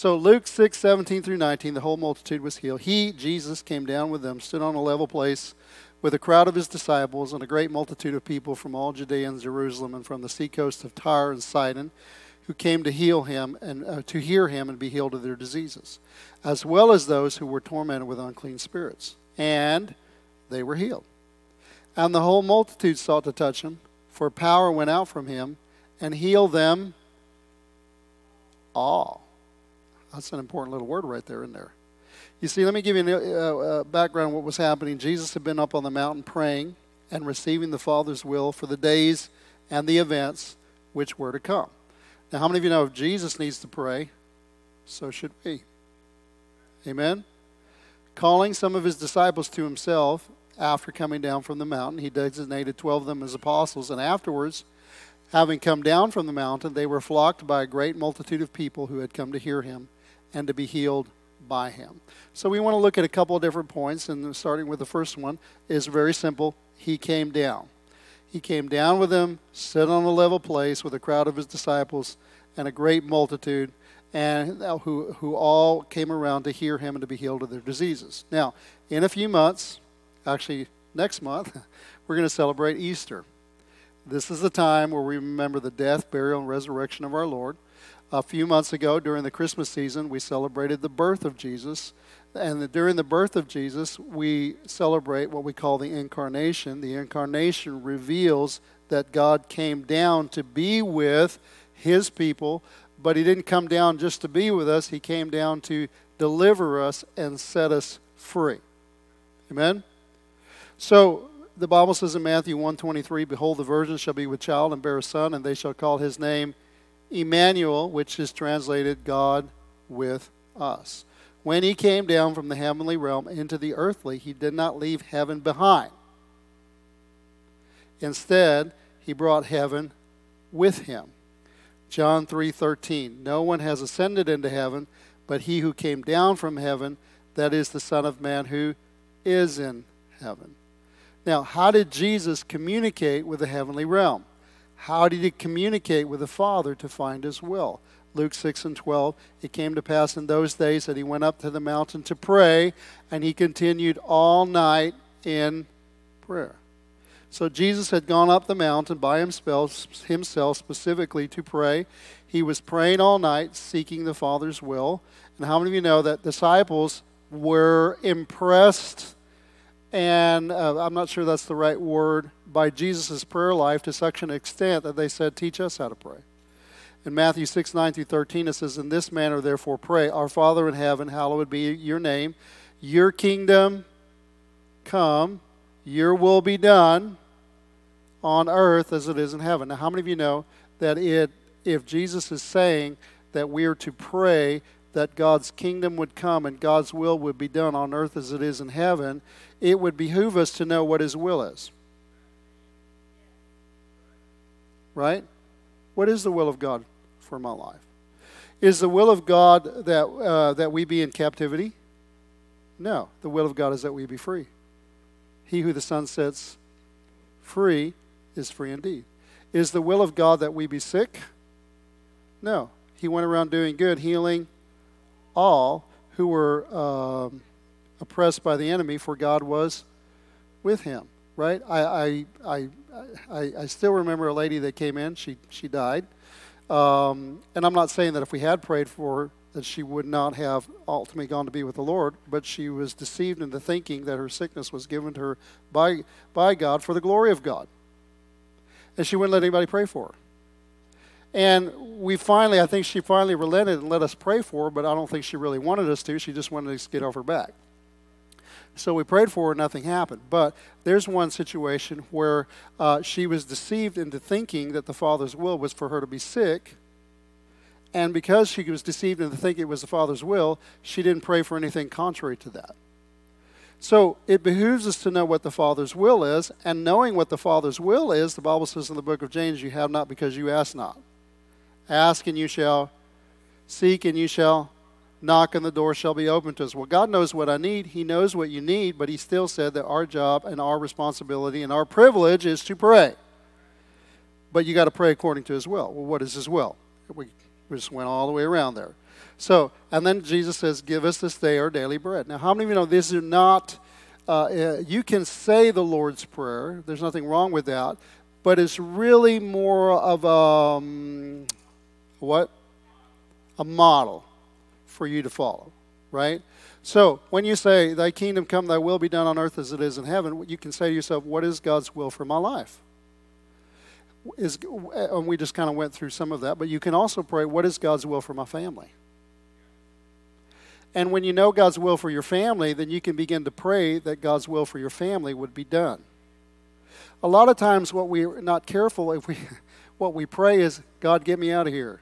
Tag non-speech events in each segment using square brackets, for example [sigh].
So Luke 6, 17 through 19, the whole multitude was healed. He, Jesus, came down with them, stood on a level place with a crowd of his disciples and a great multitude of people from all Judea and Jerusalem and from the seacoast of Tyre and Sidon, who came to heal him and uh, to hear him and be healed of their diseases, as well as those who were tormented with unclean spirits. And they were healed. And the whole multitude sought to touch him, for power went out from him and healed them all. That's an important little word right there in there. You see, let me give you a uh, uh, background what was happening. Jesus had been up on the mountain praying and receiving the Father's will for the days and the events which were to come. Now, how many of you know if Jesus needs to pray, so should we? Amen? Calling some of his disciples to himself after coming down from the mountain, he designated 12 of them as apostles, and afterwards, having come down from the mountain, they were flocked by a great multitude of people who had come to hear him and to be healed by him. So we want to look at a couple of different points, and starting with the first one is very simple. He came down. He came down with them, stood on a level place with a crowd of his disciples and a great multitude, and who, who all came around to hear him and to be healed of their diseases. Now, in a few months, actually next month, [laughs] we're going to celebrate Easter. This is the time where we remember the death, burial, and resurrection of our Lord. A few months ago, during the Christmas season, we celebrated the birth of Jesus. And during the birth of Jesus, we celebrate what we call the incarnation. The incarnation reveals that God came down to be with his people, but he didn't come down just to be with us, he came down to deliver us and set us free. Amen? So the Bible says in Matthew 123, Behold, the virgin shall be with child and bear a son, and they shall call his name Emmanuel, which is translated God with us. When he came down from the heavenly realm into the earthly, he did not leave heaven behind. Instead, he brought heaven with him. John 3:13 No one has ascended into heaven but he who came down from heaven that is the son of man who is in heaven. Now, how did Jesus communicate with the heavenly realm? How did he communicate with the Father to find his will? Luke 6 and 12. It came to pass in those days that he went up to the mountain to pray, and he continued all night in prayer. So Jesus had gone up the mountain by himself, himself specifically to pray. He was praying all night, seeking the Father's will. And how many of you know that disciples were impressed and uh, I'm not sure that's the right word, by Jesus' prayer life to such an extent that they said, Teach us how to pray. In Matthew 6, 9 through 13, it says, In this manner, therefore, pray, Our Father in heaven, hallowed be your name. Your kingdom come, your will be done on earth as it is in heaven. Now, how many of you know that it, if Jesus is saying that we are to pray that God's kingdom would come and God's will would be done on earth as it is in heaven, it would behoove us to know what His will is. Right? What is the will of God for my life? Is the will of God that, uh, that we be in captivity? No. The will of God is that we be free. He who the Son sets free is free indeed. Is the will of God that we be sick? No. He went around doing good, healing all who were um, oppressed by the enemy, for God was with him. Right? I, I, I, I, still remember a lady that came in. She, she died. Um, and I'm not saying that if we had prayed for her, that she would not have ultimately gone to be with the Lord, but she was deceived into thinking that her sickness was given to her by, by God for the glory of God. And she wouldn't let anybody pray for her. And we finally, I think she finally relented and let us pray for her, but I don't think she really wanted us to. She just wanted us to get off her back. So we prayed for her, nothing happened. But there's one situation where uh, she was deceived into thinking that the Father's will was for her to be sick. And because she was deceived into thinking it was the Father's will, she didn't pray for anything contrary to that. So it behooves us to know what the Father's will is, and knowing what the Father's will is, the Bible says in the book of James, you have not because you ask not. Ask and you shall, seek and you shall knock and the door shall be open to us. Well, God knows what I need. He knows what you need, but He still said that our job and our responsibility and our privilege is to pray. But you got to pray according to His will. Well, what is His will? We, just went all the way around there. So, and then Jesus says, Give us this day our daily bread. Now, how many of you know this is not, uh, uh, you can say the Lord's Prayer, there's nothing wrong with that, but it's really more of a, um, what? A model for you to follow, right? So, when you say, Thy kingdom come, Thy will be done on earth as it is in heaven, you can say to yourself, What is God's will for my life? Is, and we just kind of went through some of that, but you can also pray, What is God's will for my family? And when you know God's will for your family, then you can begin to pray that God's will for your family would be done. A lot of times, what we're not careful if we, [laughs] what we pray is, God, get me out of here.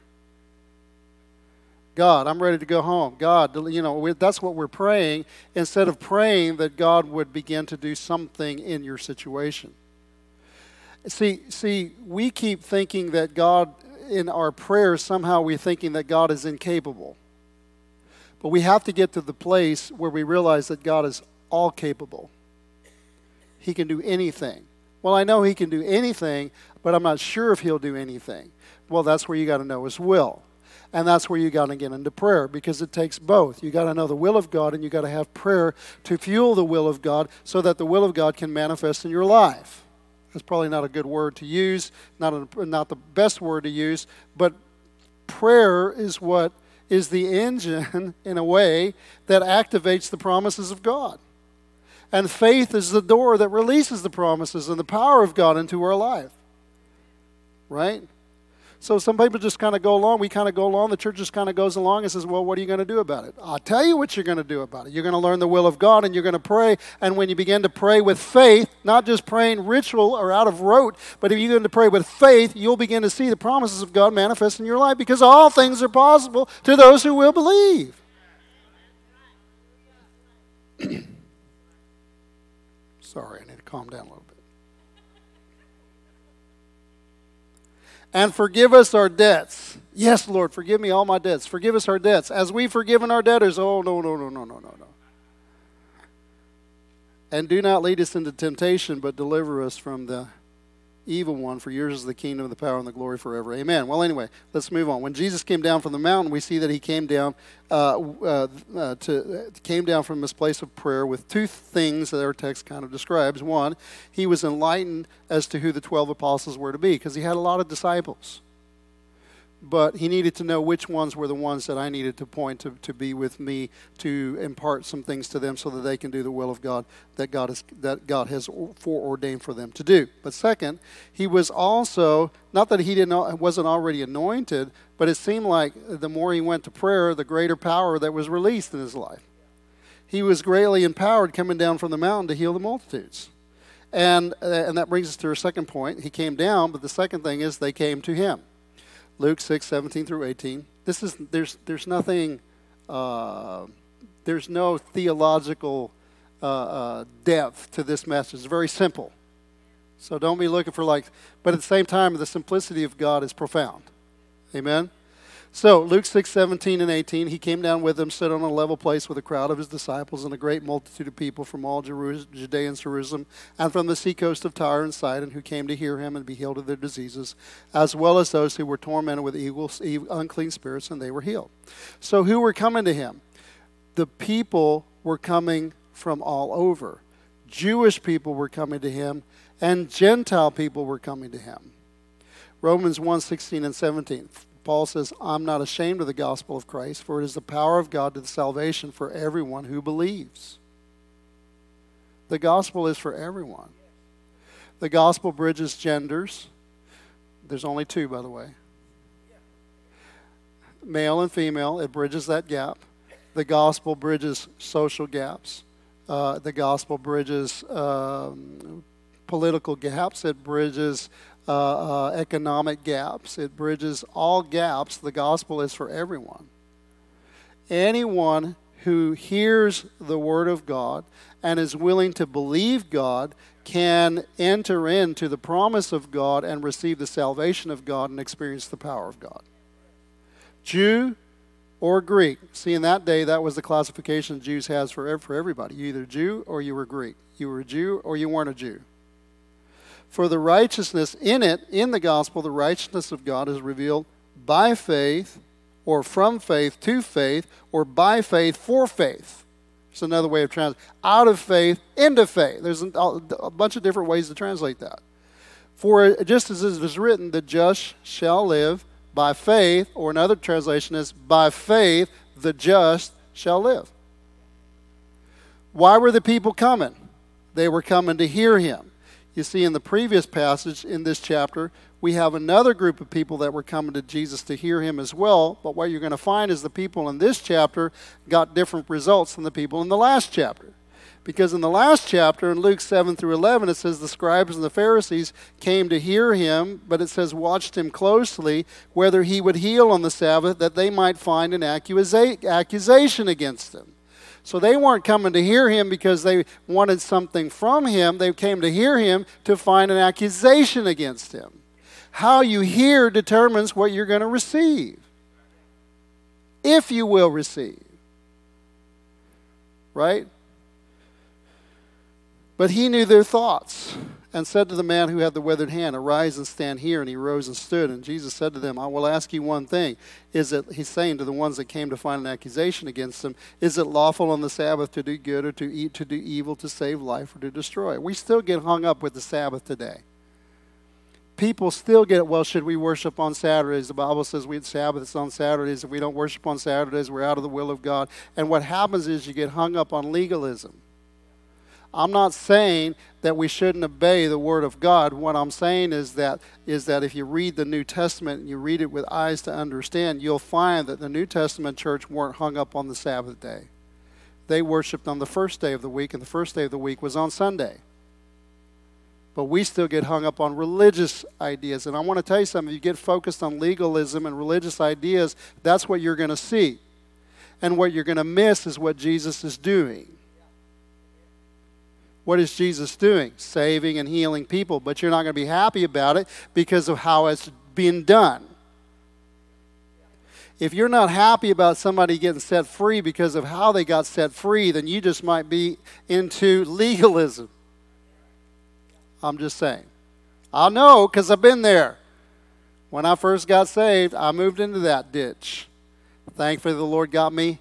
God, I'm ready to go home. God, you know, that's what we're praying instead of praying that God would begin to do something in your situation. See, see, we keep thinking that God, in our prayers, somehow we're thinking that God is incapable. But we have to get to the place where we realize that God is all capable. He can do anything. Well, I know He can do anything, but I'm not sure if He'll do anything. Well, that's where you got to know His will. And that's where you got to get into prayer because it takes both. You got to know the will of God and you got to have prayer to fuel the will of God so that the will of God can manifest in your life. That's probably not a good word to use, not, a, not the best word to use, but prayer is what is the engine, [laughs] in a way, that activates the promises of God. And faith is the door that releases the promises and the power of God into our life. Right? So some people just kind of go along. We kind of go along. The church just kind of goes along and says, Well, what are you going to do about it? I'll tell you what you're going to do about it. You're going to learn the will of God and you're going to pray. And when you begin to pray with faith, not just praying ritual or out of rote, but if you're going to pray with faith, you'll begin to see the promises of God manifest in your life because all things are possible to those who will believe. [clears throat] Sorry, I need to calm down a little bit. And forgive us our debts. Yes, Lord, forgive me all my debts. Forgive us our debts as we've forgiven our debtors. Oh, no, no, no, no, no, no, no. And do not lead us into temptation, but deliver us from the evil one, for yours is the kingdom, the power, and the glory forever. Amen. Well, anyway, let's move on. When Jesus came down from the mountain, we see that he came down uh, uh, uh, to came down from his place of prayer with two things that our text kind of describes. One, he was enlightened as to who the twelve apostles were to be, because he had a lot of disciples but he needed to know which ones were the ones that I needed to point to, to be with me to impart some things to them so that they can do the will of God that God, is, that God has foreordained for them to do. But second, he was also, not that he didn't, wasn't already anointed, but it seemed like the more he went to prayer, the greater power that was released in his life. He was greatly empowered coming down from the mountain to heal the multitudes. And, and that brings us to our second point. He came down, but the second thing is they came to him. Luke 6, 17 through 18. This is, there's, there's nothing, uh, there's no theological uh, uh, depth to this message. It's very simple. So don't be looking for like, but at the same time, the simplicity of God is profound. Amen? So, Luke 6, 17 and 18, he came down with them, stood on a level place with a crowd of his disciples and a great multitude of people from all Judea and Jerusalem, and from the seacoast of Tyre and Sidon, who came to hear him and be healed of their diseases, as well as those who were tormented with evil, unclean spirits, and they were healed. So, who were coming to him? The people were coming from all over. Jewish people were coming to him, and Gentile people were coming to him. Romans 1 16 and 17. Paul says, I'm not ashamed of the gospel of Christ, for it is the power of God to the salvation for everyone who believes. The gospel is for everyone. The gospel bridges genders. There's only two, by the way male and female. It bridges that gap. The gospel bridges social gaps. Uh, the gospel bridges um, political gaps. It bridges uh, uh, economic gaps. It bridges all gaps. The gospel is for everyone. Anyone who hears the word of God and is willing to believe God can enter into the promise of God and receive the salvation of God and experience the power of God. Jew or Greek. See, in that day, that was the classification Jews has for, for everybody. You either Jew or you were Greek. You were a Jew or you weren't a Jew. For the righteousness in it, in the gospel, the righteousness of God is revealed by faith or from faith to faith, or by faith for faith. It's another way of translating. Out of faith into faith. There's a bunch of different ways to translate that. For just as it is written, the just shall live by faith, or another translation is, by faith the just shall live. Why were the people coming? They were coming to hear him. You see, in the previous passage in this chapter, we have another group of people that were coming to Jesus to hear him as well. But what you're going to find is the people in this chapter got different results than the people in the last chapter. Because in the last chapter, in Luke 7 through 11, it says the scribes and the Pharisees came to hear him, but it says watched him closely whether he would heal on the Sabbath that they might find an accusation against him. So they weren't coming to hear him because they wanted something from him. They came to hear him to find an accusation against him. How you hear determines what you're going to receive. If you will receive. Right? But he knew their thoughts and said to the man who had the withered hand, Arise and stand here. And he rose and stood. And Jesus said to them, I will ask you one thing. Is it, he's saying to the ones that came to find an accusation against him, is it lawful on the Sabbath to do good or to eat, to do evil, to save life, or to destroy? We still get hung up with the Sabbath today. People still get, well, should we worship on Saturdays? The Bible says we had Sabbaths on Saturdays. If we don't worship on Saturdays, we're out of the will of God. And what happens is you get hung up on legalism I'm not saying that we shouldn't obey the word of God. What I'm saying is that is that if you read the New Testament and you read it with eyes to understand, you'll find that the New Testament church weren't hung up on the Sabbath day. They worshiped on the first day of the week, and the first day of the week was on Sunday. But we still get hung up on religious ideas. And I want to tell you something if you get focused on legalism and religious ideas, that's what you're going to see. And what you're going to miss is what Jesus is doing. What is Jesus doing? Saving and healing people. But you're not going to be happy about it because of how it's being done. If you're not happy about somebody getting set free because of how they got set free, then you just might be into legalism. I'm just saying. I know because I've been there. When I first got saved, I moved into that ditch. Thankfully, the Lord got me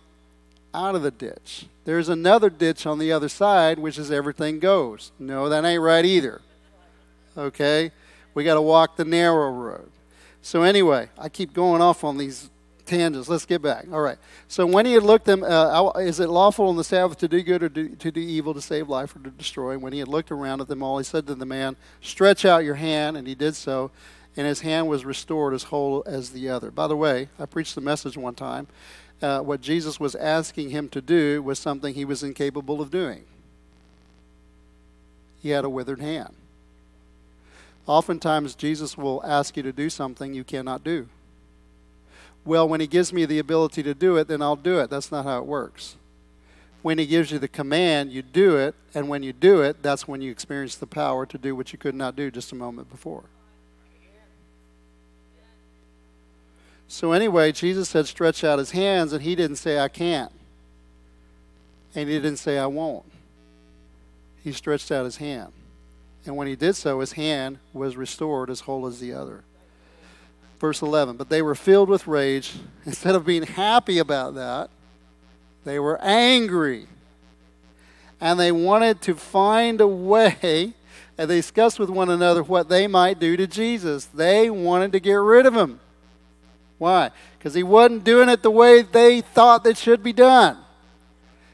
out of the ditch. There's another ditch on the other side, which is everything goes. No, that ain't right either. Okay? We got to walk the narrow road. So, anyway, I keep going off on these tangents. Let's get back. All right. So, when he had looked them, uh, is it lawful on the Sabbath to do good or do, to do evil, to save life or to destroy? When he had looked around at them all, he said to the man, Stretch out your hand. And he did so. And his hand was restored as whole as the other. By the way, I preached the message one time uh, what Jesus was asking him to do was something he was incapable of doing. He had a withered hand. Oftentimes, Jesus will ask you to do something you cannot do. Well, when he gives me the ability to do it, then I'll do it. That's not how it works. When he gives you the command, you do it, and when you do it, that's when you experience the power to do what you could not do just a moment before. So, anyway, Jesus said, stretch out his hands, and he didn't say, I can't. And he didn't say, I won't. He stretched out his hand. And when he did so, his hand was restored as whole as the other. Verse 11 But they were filled with rage. [laughs] Instead of being happy about that, they were angry. And they wanted to find a way, and they discussed with one another what they might do to Jesus. They wanted to get rid of him. Why? Because he wasn't doing it the way they thought it should be done.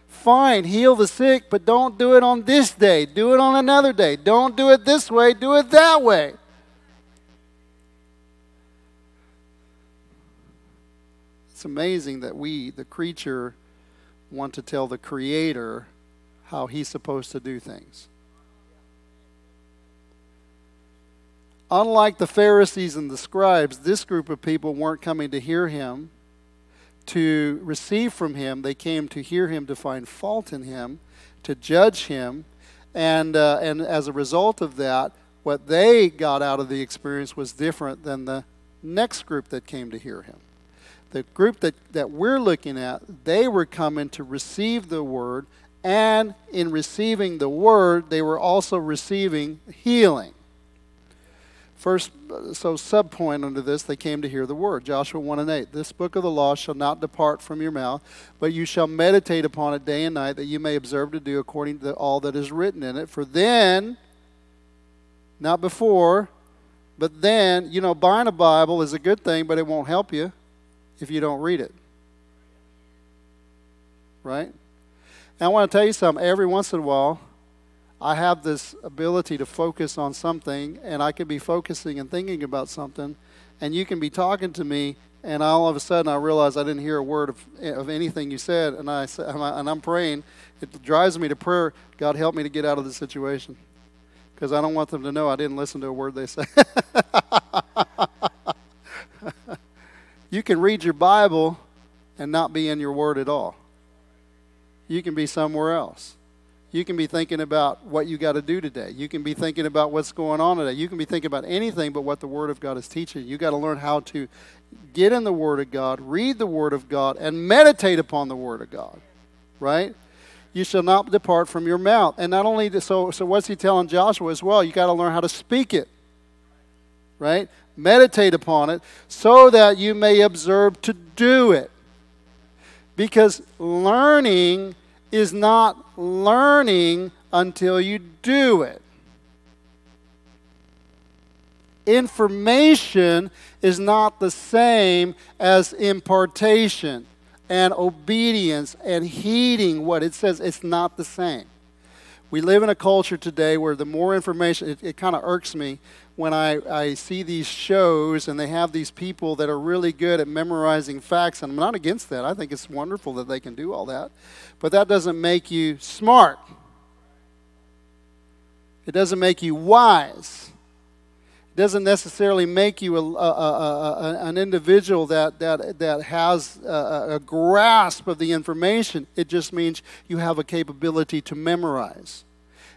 Fine, heal the sick, but don't do it on this day. Do it on another day. Don't do it this way, do it that way. It's amazing that we, the creature, want to tell the Creator how He's supposed to do things. Unlike the Pharisees and the scribes, this group of people weren't coming to hear him, to receive from him. They came to hear him to find fault in him, to judge him. And, uh, and as a result of that, what they got out of the experience was different than the next group that came to hear him. The group that, that we're looking at, they were coming to receive the word, and in receiving the word, they were also receiving healing. First, so subpoint under this, they came to hear the word. Joshua 1 and 8. This book of the law shall not depart from your mouth, but you shall meditate upon it day and night, that you may observe to do according to all that is written in it. For then, not before, but then, you know, buying a Bible is a good thing, but it won't help you if you don't read it. Right? And I want to tell you something. Every once in a while, I have this ability to focus on something, and I can be focusing and thinking about something, and you can be talking to me, and all of a sudden I realize I didn't hear a word of, of anything you said, and I and I'm praying. It drives me to prayer. God help me to get out of the situation, because I don't want them to know I didn't listen to a word they said. [laughs] you can read your Bible and not be in your word at all. You can be somewhere else. You can be thinking about what you got to do today. You can be thinking about what's going on today. You can be thinking about anything but what the Word of God is teaching. You got to learn how to get in the Word of God, read the Word of God, and meditate upon the Word of God. Right? You shall not depart from your mouth. And not only so, so what's he telling Joshua as well? You got to learn how to speak it. Right? Meditate upon it so that you may observe to do it. Because learning is not learning until you do it. Information is not the same as impartation and obedience and heeding what it says. It's not the same. We live in a culture today where the more information, it, it kind of irks me when I, I see these shows and they have these people that are really good at memorizing facts, and I'm not against that. I think it's wonderful that they can do all that. But that doesn't make you smart, it doesn't make you wise. It doesn't necessarily make you a, a, a, an individual that, that, that has a grasp of the information. It just means you have a capability to memorize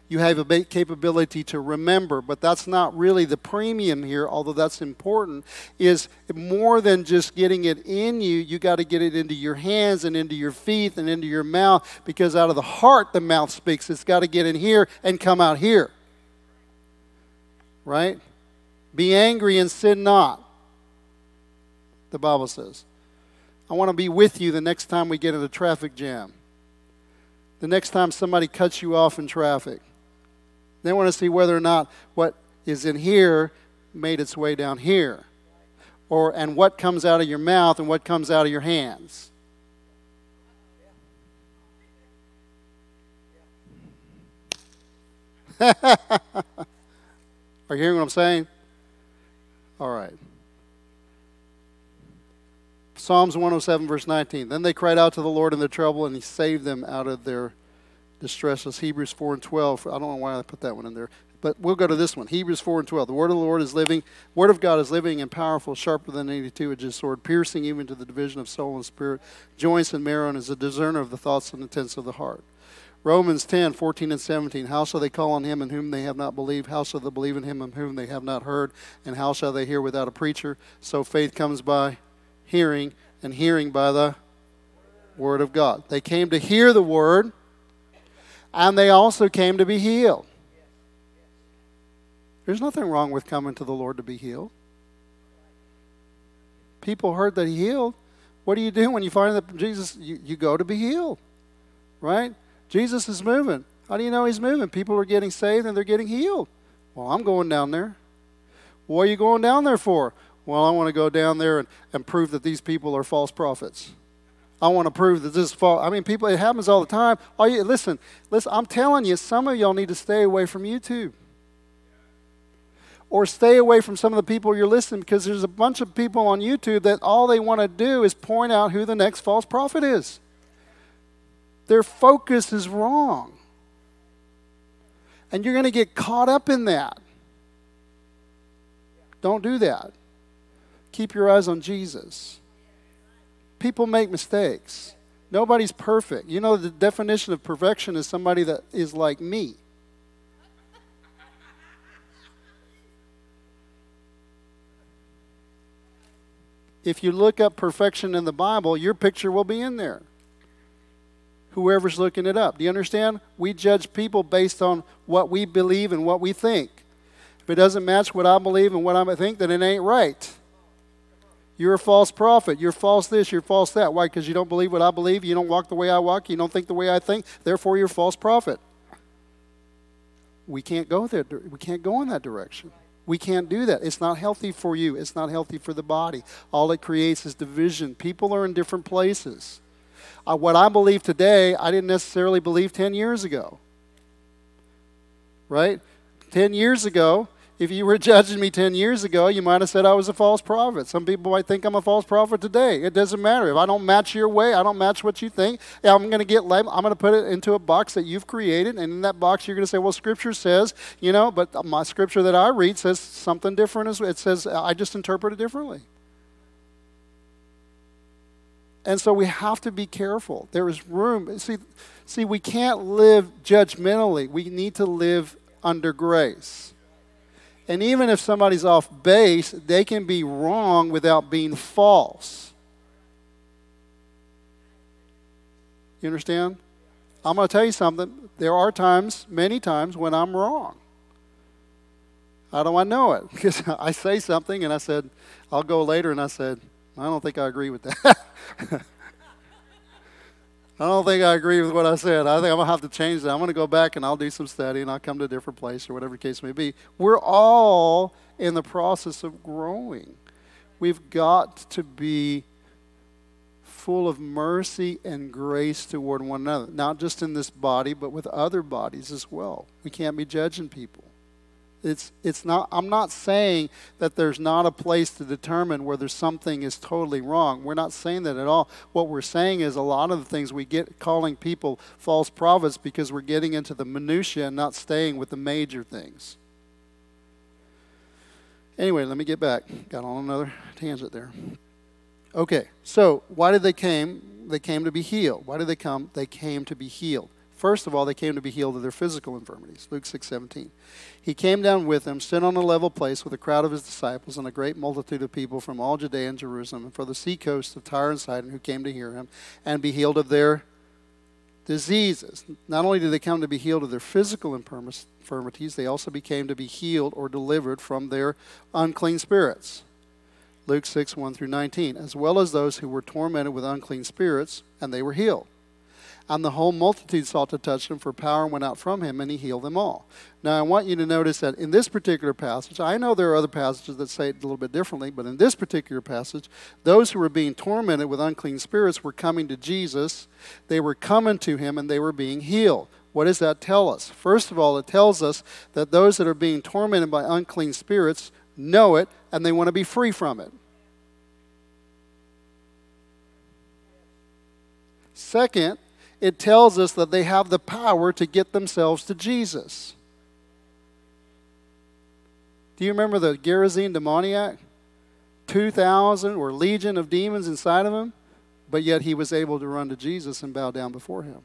you have a capability to remember but that's not really the premium here although that's important is more than just getting it in you you got to get it into your hands and into your feet and into your mouth because out of the heart the mouth speaks. It's got to get in here and come out here. Right? Be angry and sin not the bible says. I want to be with you the next time we get in a traffic jam. The next time somebody cuts you off in traffic they want to see whether or not what is in here made its way down here. Or and what comes out of your mouth and what comes out of your hands. [laughs] Are you hearing what I'm saying? All right. Psalms 107, verse 19. Then they cried out to the Lord in their trouble, and he saved them out of their distresses. Hebrews 4 and 12. I don't know why I put that one in there. But we'll go to this one. Hebrews 4 and 12. The word of the Lord is living. Word of God is living and powerful, sharper than any two-edged sword, piercing even to the division of soul and spirit, joints and marrow, and is a discerner of the thoughts and intents of the heart. Romans 10, 14 and 17. How shall they call on him in whom they have not believed? How shall they believe in him in whom they have not heard? And how shall they hear without a preacher? So faith comes by hearing, and hearing by the word of God. They came to hear the word and they also came to be healed. There's nothing wrong with coming to the Lord to be healed. People heard that he healed. What do you do when you find that Jesus, you, you go to be healed, right? Jesus is moving. How do you know he's moving? People are getting saved and they're getting healed. Well, I'm going down there. What are you going down there for? Well, I want to go down there and, and prove that these people are false prophets. I want to prove that this is false. I mean, people, it happens all the time. All you, listen, listen, I'm telling you, some of y'all need to stay away from YouTube. Or stay away from some of the people you're listening because there's a bunch of people on YouTube that all they want to do is point out who the next false prophet is. Their focus is wrong. And you're going to get caught up in that. Don't do that. Keep your eyes on Jesus. People make mistakes. Nobody's perfect. You know, the definition of perfection is somebody that is like me. If you look up perfection in the Bible, your picture will be in there. Whoever's looking it up. Do you understand? We judge people based on what we believe and what we think. If it doesn't match what I believe and what I think, then it ain't right. You're a false prophet. You're false this, you're false that. Why? Because you don't believe what I believe, you don't walk the way I walk, you don't think the way I think, therefore you're a false prophet. We can't go there. We can't go in that direction. We can't do that. It's not healthy for you. It's not healthy for the body. All it creates is division. People are in different places. Uh, what I believe today, I didn't necessarily believe 10 years ago. Right? 10 years ago, if you were judging me 10 years ago, you might have said I was a false prophet. Some people might think I'm a false prophet today. It doesn't matter. If I don't match your way, I don't match what you think, I'm going to get I'm going to put it into a box that you've created. And in that box, you're going to say, well, Scripture says, you know, but my Scripture that I read says something different. It says, I just interpret it differently. And so we have to be careful. There is room. See, see, we can't live judgmentally. We need to live under grace. And even if somebody's off base, they can be wrong without being false. You understand? I'm going to tell you something. There are times, many times, when I'm wrong. How do I know it? [laughs] Because I say something and I said, I'll go later, and I said, I don't think I agree with that. [laughs] I don't think I agree with what I said. I think I'm going to have to change that. I'm going to go back and I'll do some study and I'll come to a different place or whatever the case may be. We're all in the process of growing. We've got to be full of mercy and grace toward one another, not just in this body, but with other bodies as well. We can't be judging people. It's, it's not, I'm not saying that there's not a place to determine whether something is totally wrong. We're not saying that at all. What we're saying is a lot of the things we get calling people false prophets because we're getting into the minutiae and not staying with the major things. Anyway, let me get back. Got on another tangent there. Okay, so why did they came? They came to be healed. Why did they come? They came to be healed. First of all, they came to be healed of their physical infirmities. Luke 6:17. He came down with them, stood on a level place with a crowd of his disciples and a great multitude of people from all Judea and Jerusalem and from the seacoast of Tyre and Sidon who came to hear him and be healed of their diseases. Not only did they come to be healed of their physical infirmities, they also became to be healed or delivered from their unclean spirits. Luke 6, 1 through 19, as well as those who were tormented with unclean spirits, and they were healed. And the whole multitude sought to touch him, for power went out from him, and he healed them all. Now, I want you to notice that in this particular passage, I know there are other passages that say it a little bit differently, but in this particular passage, those who were being tormented with unclean spirits were coming to Jesus. They were coming to him, and they were being healed. What does that tell us? First of all, it tells us that those that are being tormented by unclean spirits know it, and they want to be free from it. Second, it tells us that they have the power to get themselves to Jesus. Do you remember the Gerasene demoniac? 2,000 or legion of demons inside of him, but yet he was able to run to Jesus and bow down before him.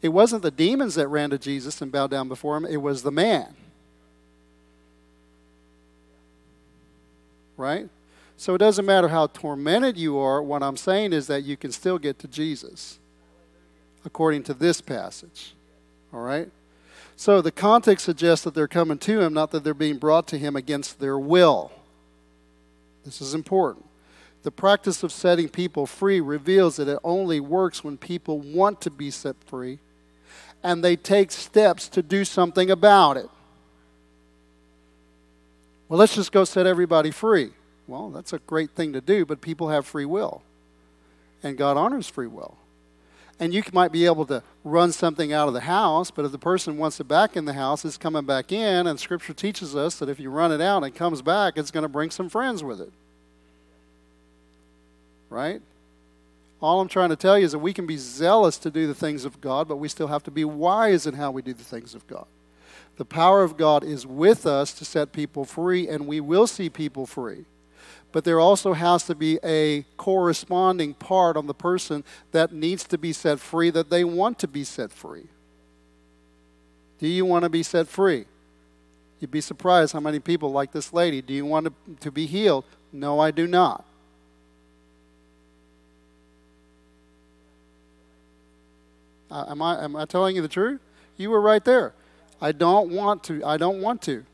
It wasn't the demons that ran to Jesus and bowed down before him, it was the man. Right? So it doesn't matter how tormented you are, what I'm saying is that you can still get to Jesus according to this passage. All right? So the context suggests that they're coming to him, not that they're being brought to him against their will. This is important. The practice of setting people free reveals that it only works when people want to be set free and they take steps to do something about it. Well, let's just go set everybody free. Well, that's a great thing to do, but people have free will. And God honors free will and you might be able to run something out of the house, but if the person wants it back in the house, it's coming back in, and Scripture teaches us that if you run it out and it comes back, it's going to bring some friends with it. Right? All I'm trying to tell you is that we can be zealous to do the things of God, but we still have to be wise in how we do the things of God. The power of God is with us to set people free, and we will see people free but there also has to be a corresponding part on the person that needs to be set free, that they want to be set free. Do you want to be set free? You'd be surprised how many people, like this lady, do you want to, to be healed? No, I do not. Uh, am, I, am I telling you the truth? You were right there. I don't want to. I don't want to.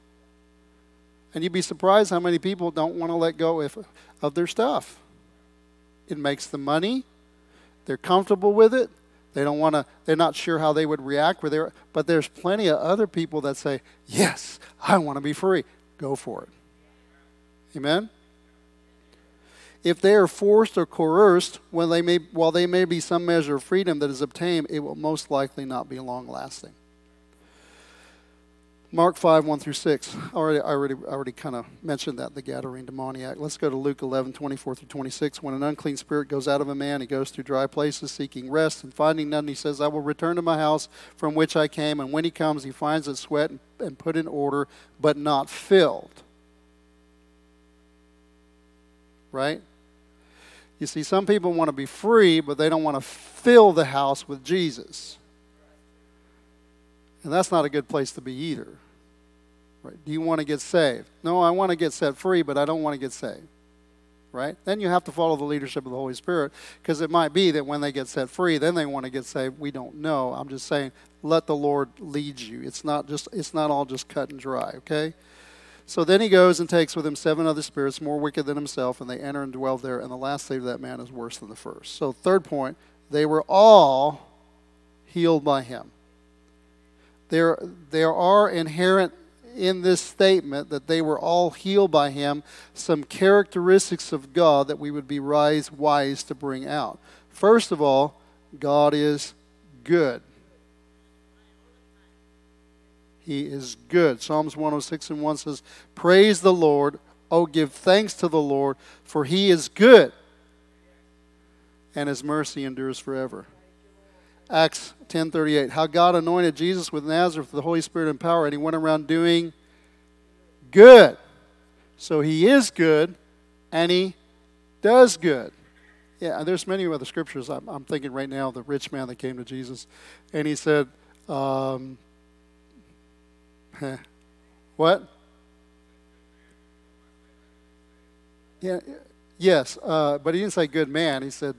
And you'd be surprised how many people don't want to let go of, of their stuff. It makes them money. They're comfortable with it. They don't want to, they're not sure how they would react with their, but there's plenty of other people that say, Yes, I want to be free. Go for it. Amen? If they are forced or coerced, they may, while they may be some measure of freedom that is obtained, it will most likely not be long lasting. Mark 5, 1 through 6. I already, I already, already kind of mentioned that, the Gadarene demoniac. Let's go to Luke 11, 24 through 26. When an unclean spirit goes out of a man, he goes through dry places seeking rest, and finding none, he says, I will return to my house from which I came. And when he comes, he finds it sweat and put in order, but not filled. Right? You see, some people want to be free, but they don't want to fill the house with Jesus. And that's not a good place to be either. Right? Do you want to get saved? No, I want to get set free, but I don't want to get saved. Right? Then you have to follow the leadership of the Holy Spirit because it might be that when they get set free, then they want to get saved. We don't know. I'm just saying, let the Lord lead you. It's not just it's not all just cut and dry, okay? So then he goes and takes with him seven other spirits more wicked than himself, and they enter and dwell there, and the last state of that man is worse than the first. So third point, they were all healed by him. There, there are inherent in this statement that they were all healed by him some characteristics of God that we would be wise, wise to bring out. First of all, God is good. He is good. Psalms 106 and 1 says, Praise the Lord. Oh, give thanks to the Lord, for he is good, and his mercy endures forever. Acts 10:38. How God anointed Jesus with Nazareth with the Holy Spirit and power, and he went around doing good. So he is good, and he does good. Yeah, and there's many other scriptures. I'm, I'm thinking right now the rich man that came to Jesus, and he said, um, [laughs] "What?" Yeah, yes, uh, but he didn't say good man. He said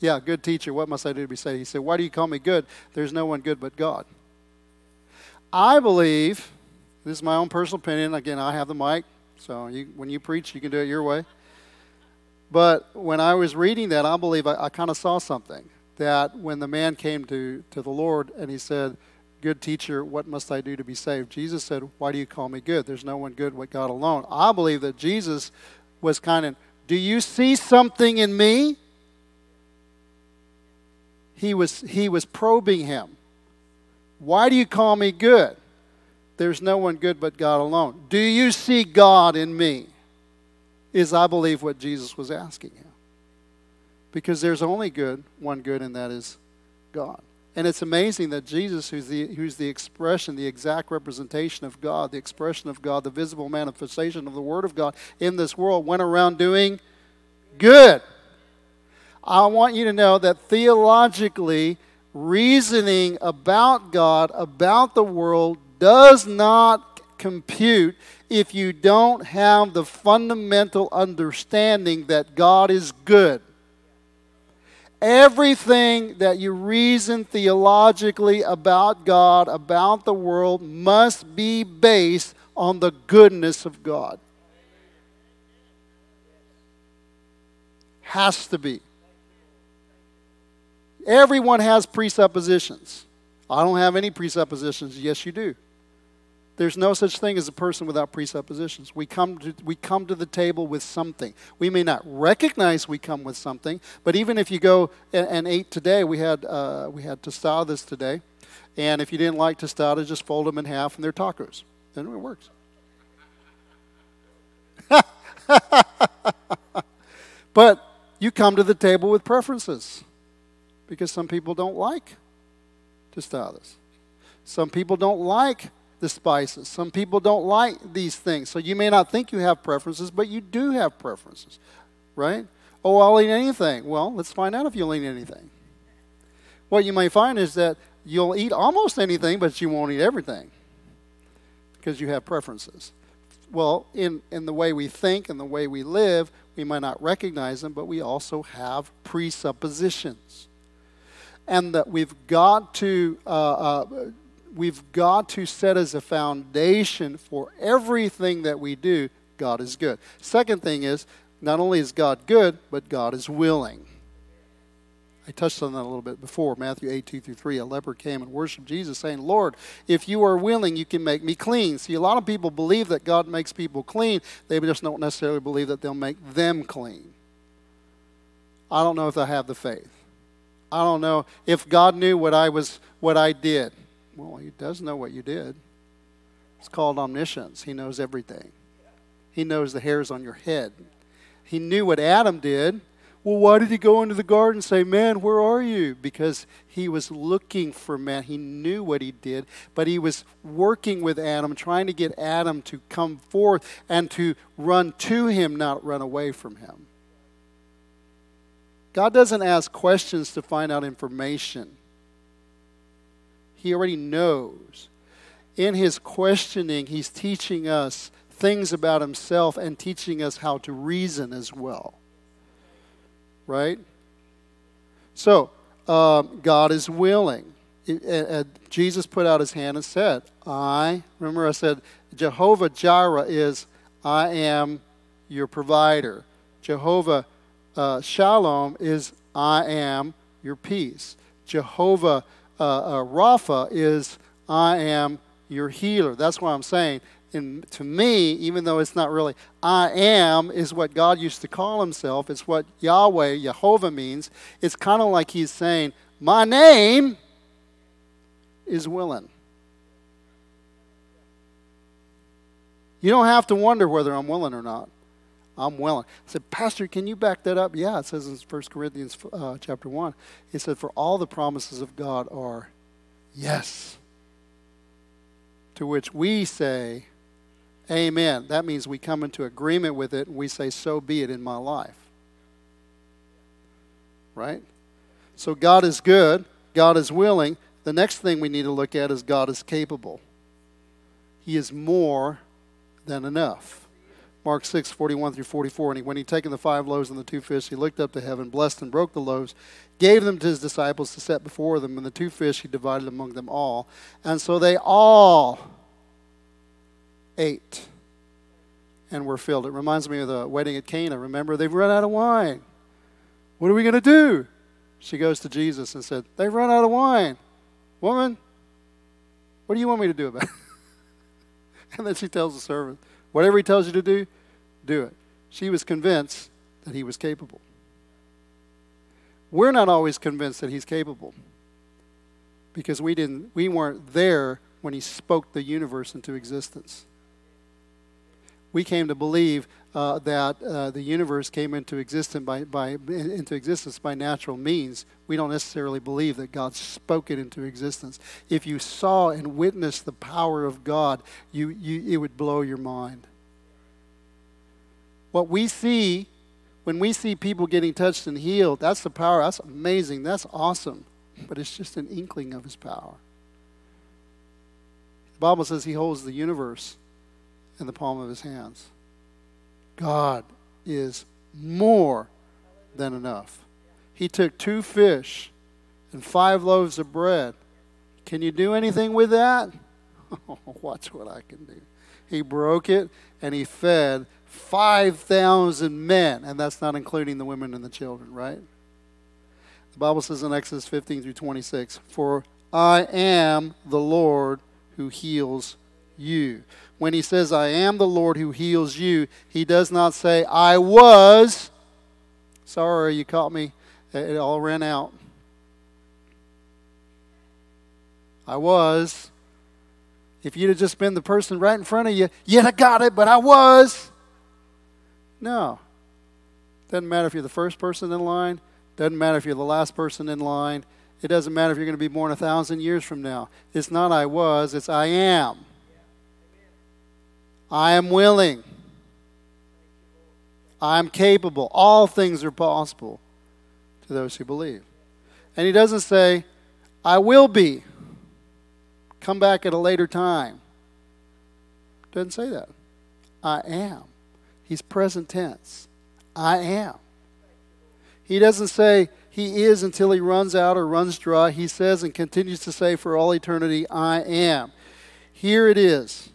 yeah, good teacher, what must I do to be saved? He said, Why do you call me good? There's no one good but God. I believe, this is my own personal opinion. Again, I have the mic, so you, when you preach, you can do it your way. But when I was reading that, I believe I, I kind of saw something. That when the man came to, to the Lord and he said, Good teacher, what must I do to be saved? Jesus said, Why do you call me good? There's no one good but God alone. I believe that Jesus was kind of, Do you see something in me? He was, he was probing him. Why do you call me good? There's no one good but God alone. Do you see God in me? Is, I believe, what Jesus was asking him. Because there's only good, one good, and that is God. And it's amazing that Jesus, who's the, who's the expression, the exact representation of God, the expression of God, the visible manifestation of the Word of God in this world, went around doing good. I want you to know that theologically, reasoning about God, about the world, does not compute if you don't have the fundamental understanding that God is good. Everything that you reason theologically about God, about the world, must be based on the goodness of God. Has to be. Everyone has presuppositions. I don't have any presuppositions. Yes, you do. There's no such thing as a person without presuppositions. We come to, we come to the table with something. We may not recognize we come with something, but even if you go and, and ate today, we had, uh, we had tostadas today. And if you didn't like tostadas, just fold them in half and they're tacos. Then it works. [laughs] but you come to the table with preferences because some people don't like tostadas. Some people don't like the spices. Some people don't like these things. So you may not think you have preferences, but you do have preferences, right? Oh, I'll eat anything. Well, let's find out if you'll eat anything. What you may find is that you'll eat almost anything, but you won't eat everything because you have preferences. Well, in, in the way we think and the way we live, we might not recognize them, but we also have presuppositions and that we've got to uh, uh, we've got to set as a foundation for everything that we do God is good. Second thing is, not only is God good, but God is willing. I touched on that a little bit before. Matthew 8, 2 through 3. A leper came and worshiped Jesus, saying, Lord, if you are willing, you can make me clean. See, a lot of people believe that God makes people clean. They just don't necessarily believe that they'll make them clean. I don't know if I have the faith. I don't know if God knew what I was what I did. Well, he does know what you did. It's called omniscience. He knows everything. He knows the hairs on your head. He knew what Adam did. Well, why did he go into the garden and say, Man, where are you? Because he was looking for man. He knew what he did, but he was working with Adam, trying to get Adam to come forth and to run to him, not run away from him. God doesn't ask questions to find out information, He already knows. In His questioning, He's teaching us things about Himself and teaching us how to reason as well right? So, um, God is willing. It, uh, Jesus put out his hand and said, I, remember I said, Jehovah Jireh is, I am your provider. Jehovah uh, Shalom is, I am your peace. Jehovah uh, uh Rapha is, I am your healer. That's what I'm saying and to me, even though it's not really I am, is what God used to call himself. It's what Yahweh, Jehovah means. It's kind of like he's saying, My name is willing. You don't have to wonder whether I'm willing or not. I'm willing. I said, Pastor, can you back that up? Yeah, it says in 1 Corinthians uh, chapter 1. It said, For all the promises of God are yes. To which we say, Amen. That means we come into agreement with it and we say, So be it in my life. Right? So God is good, God is willing. The next thing we need to look at is God is capable. He is more than enough. Mark 6, 41 through 44. And when he'd taken the five loaves and the two fish, he looked up to heaven, blessed and broke the loaves, gave them to his disciples to set before them, and the two fish he divided among them all. And so they all ate and were filled. It reminds me of the wedding at Cana. Remember, they've run out of wine. What are we going to do? She goes to Jesus and said, They've run out of wine. Woman, what do you want me to do about it? [laughs] and then she tells the servant, Whatever he tells you to do, do it. She was convinced that he was capable. We're not always convinced that he's capable because we didn't we weren't there when he spoke the universe into existence we came to believe uh, that uh, the universe came into existence by, by, into existence by natural means. We don't necessarily believe that God spoke it into existence. If you saw and witnessed the power of God, you, you, it would blow your mind. What we see when we see people getting touched and healed, that's the power. That's amazing. That's awesome. But it's just an inkling of his power. The Bible says he holds the universe in the palm of his hands. God is more than enough. He took two fish and five loaves of bread. Can you do anything with that? [laughs] watch what I can do. He broke it and he fed 5,000 men, and that's not including the women and the children, right? The Bible says in Exodus 15 through 26 For I am the Lord who heals you when he says, I am the Lord who heals you, he does not say, I was. Sorry, you caught me. It all ran out. I was. If you'd have just been the person right in front of you, you'd have got it, but I was. No. Doesn't matter if you're the first person in line. Doesn't matter if you're the last person in line. It doesn't matter if you're going to be born a thousand years from now. It's not I was, it's I am. I am willing. I am capable. All things are possible to those who believe. And he doesn't say, I will be. Come back at a later time. Doesn't say that. I am. He's present tense. I am. He doesn't say, He is until he runs out or runs dry. He says and continues to say for all eternity, I am. Here it is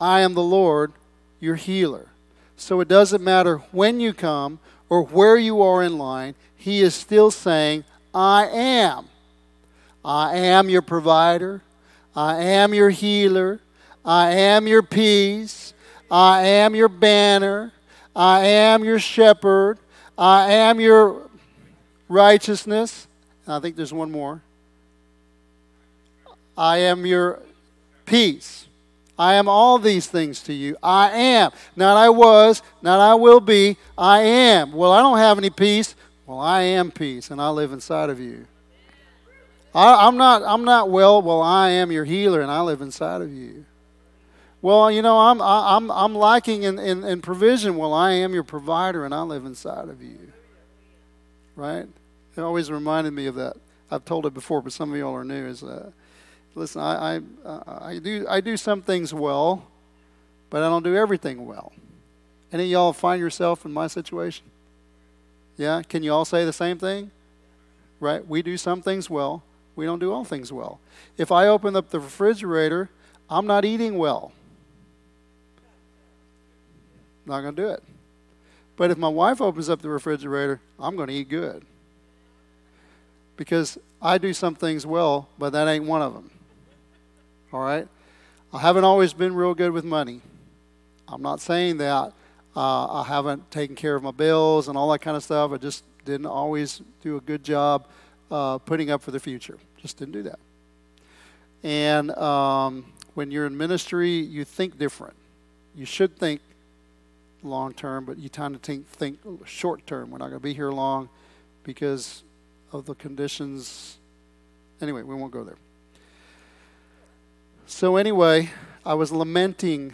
I am the Lord, your healer. So it doesn't matter when you come or where you are in line, he is still saying, I am. I am your provider. I am your healer. I am your peace. I am your banner. I am your shepherd. I am your righteousness. I think there's one more. I am your peace. I am all these things to you. I am. Not I was, not I will be. I am. Well, I don't have any peace. Well, I am peace, and I live inside of you. I, am not. I'm not well. Well, I am your healer, and I live inside of you. Well, you know, I'm I'm I'm lacking in, in, in provision. Well, I am your provider, and I live inside of you. Right? It always reminded me of that. I've told it before, but some of y'all are new. Is uh, listen, I, I, I, do, I do some things well, but I don't do everything well. Any of y'all find yourself in my situation? Yeah? Can you all say the same thing? Right? We do some things well, we don't do all things well. If I open up the refrigerator, I'm not eating well. Not going to do it. But if my wife opens up the refrigerator, I'm going to eat good. Because I do some things well, but that ain't one of them. All right? I haven't always been real good with money. I'm not saying that uh, I haven't taken care of my bills and all that kind of stuff. I just didn't always do a good job uh, putting up for the future. Just didn't do that. And um, when you're in ministry, you think different. You should think long term, but you tend to think, think short term. We're not going to be here long because of the conditions. Anyway, we won't go there. So, anyway, I was lamenting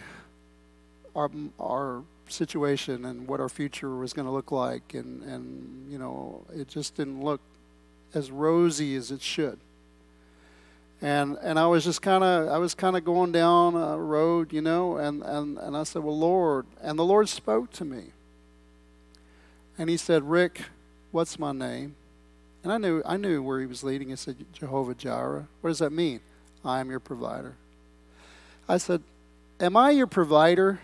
our, our situation and what our future was going to look like. And, and, you know, it just didn't look as rosy as it should. And, and I was just kind of I was kind of going down a road, you know, and, and, and I said, Well, Lord, and the Lord spoke to me. And he said, Rick, what's my name? And I knew I knew where he was leading. He said, Jehovah Jireh. What does that mean? I am your provider. I said, Am I your provider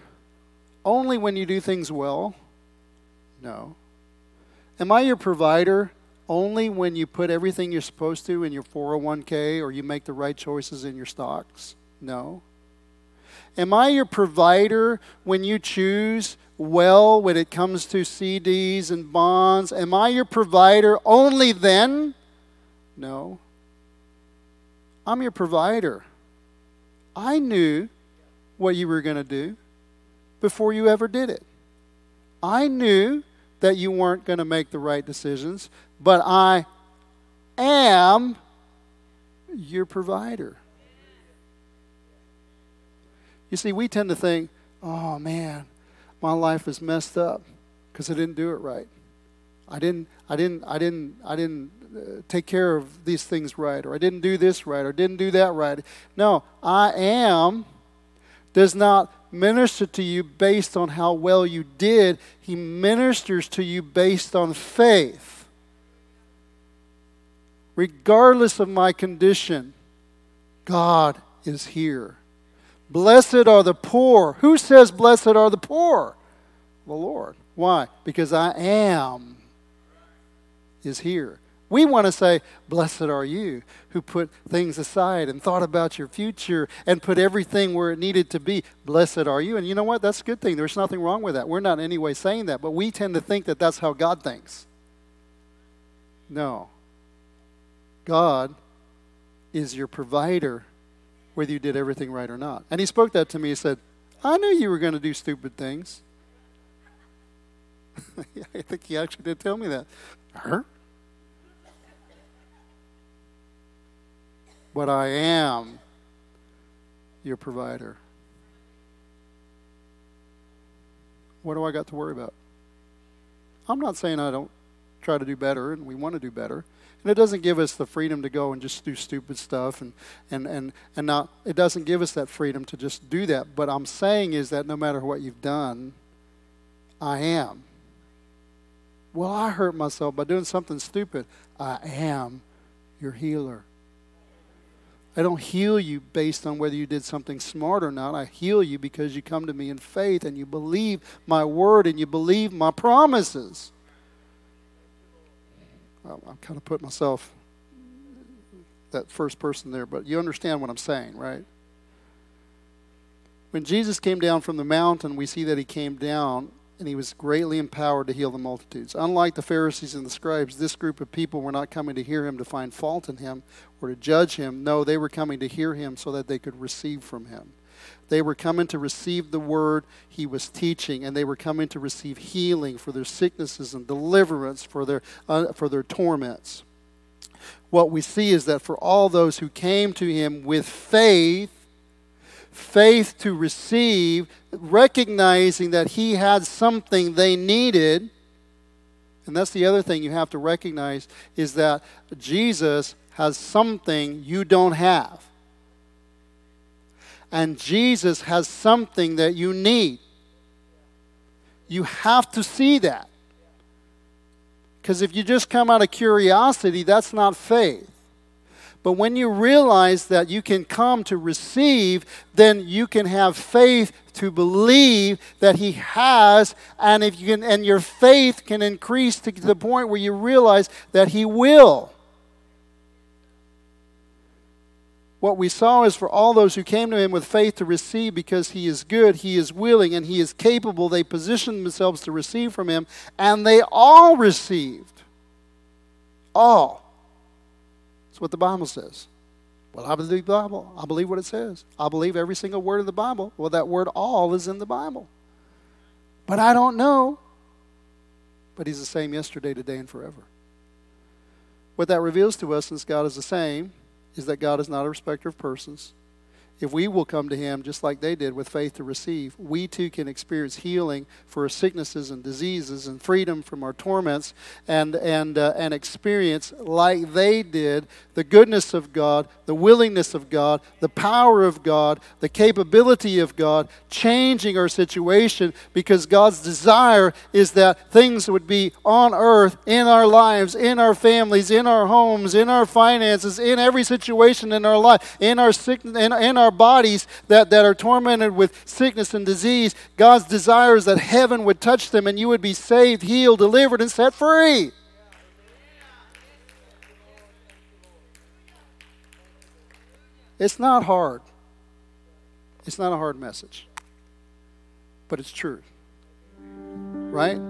only when you do things well? No. Am I your provider only when you put everything you're supposed to in your 401k or you make the right choices in your stocks? No. Am I your provider when you choose well when it comes to CDs and bonds? Am I your provider only then? No. I'm your provider I knew what you were going to do before you ever did it. I knew that you weren't going to make the right decisions, but I am your provider. You see, we tend to think, oh man, my life is messed up because I didn't do it right. I didn't, I didn't, I didn't, I didn't take care of these things right, or I didn't do this right, or didn't do that right. No, I am does not minister to you based on how well you did, He ministers to you based on faith. Regardless of my condition, God is here. Blessed are the poor. Who says, Blessed are the poor? The Lord. Why? Because I am is here. We want to say, Blessed are you who put things aside and thought about your future and put everything where it needed to be. Blessed are you. And you know what? That's a good thing. There's nothing wrong with that. We're not in any way saying that, but we tend to think that that's how God thinks. No. God is your provider, whether you did everything right or not. And he spoke that to me. He said, I knew you were going to do stupid things. [laughs] I think he actually did tell me that. Huh? But I am your provider. What do I got to worry about? I'm not saying I don't try to do better and we want to do better. And it doesn't give us the freedom to go and just do stupid stuff and, and, and, and not it doesn't give us that freedom to just do that. But I'm saying is that no matter what you've done, I am Well, I hurt myself by doing something stupid. I am your healer. I don't heal you based on whether you did something smart or not. I heal you because you come to me in faith and you believe my word and you believe my promises. Well, I kind of put myself that first person there, but you understand what I'm saying, right? When Jesus came down from the mountain, we see that he came down and he was greatly empowered to heal the multitudes. Unlike the Pharisees and the scribes, this group of people were not coming to hear him to find fault in him or to judge him. No, they were coming to hear him so that they could receive from him. They were coming to receive the word he was teaching, and they were coming to receive healing for their sicknesses and deliverance for their, uh, for their torments. What we see is that for all those who came to him with faith, faith to receive, recognizing that he had something they needed. And that's the other thing you have to recognize is that Jesus has something you don't have. And Jesus has something that you need. You have to see that. Because if you just come out of curiosity, that's not faith. But when you realize that you can come to receive, then you can have faith to believe that He has, and if you can, and your faith can increase to the point where you realize that He will. What we saw is for all those who came to him with faith to receive because he is good, he is willing, and he is capable, they positioned themselves to receive from him, and they all received. All. That's what the Bible says. Well, I believe the Bible. I believe what it says. I believe every single word of the Bible. Well, that word all is in the Bible. But I don't know. But He's the same yesterday, today, and forever. What that reveals to us, since God is the same, is that God is not a respecter of persons if we will come to him just like they did with faith to receive, we too can experience healing for our sicknesses and diseases and freedom from our torments and, and, uh, and experience like they did the goodness of God, the willingness of God, the power of God, the capability of God, changing our situation because God's desire is that things would be on earth, in our lives, in our families, in our homes, in our finances, in every situation in our life, in our sickness, in, in our our bodies that, that are tormented with sickness and disease, God's desire is that heaven would touch them and you would be saved, healed, delivered, and set free. It's not hard. It's not a hard message. But it's true. Right?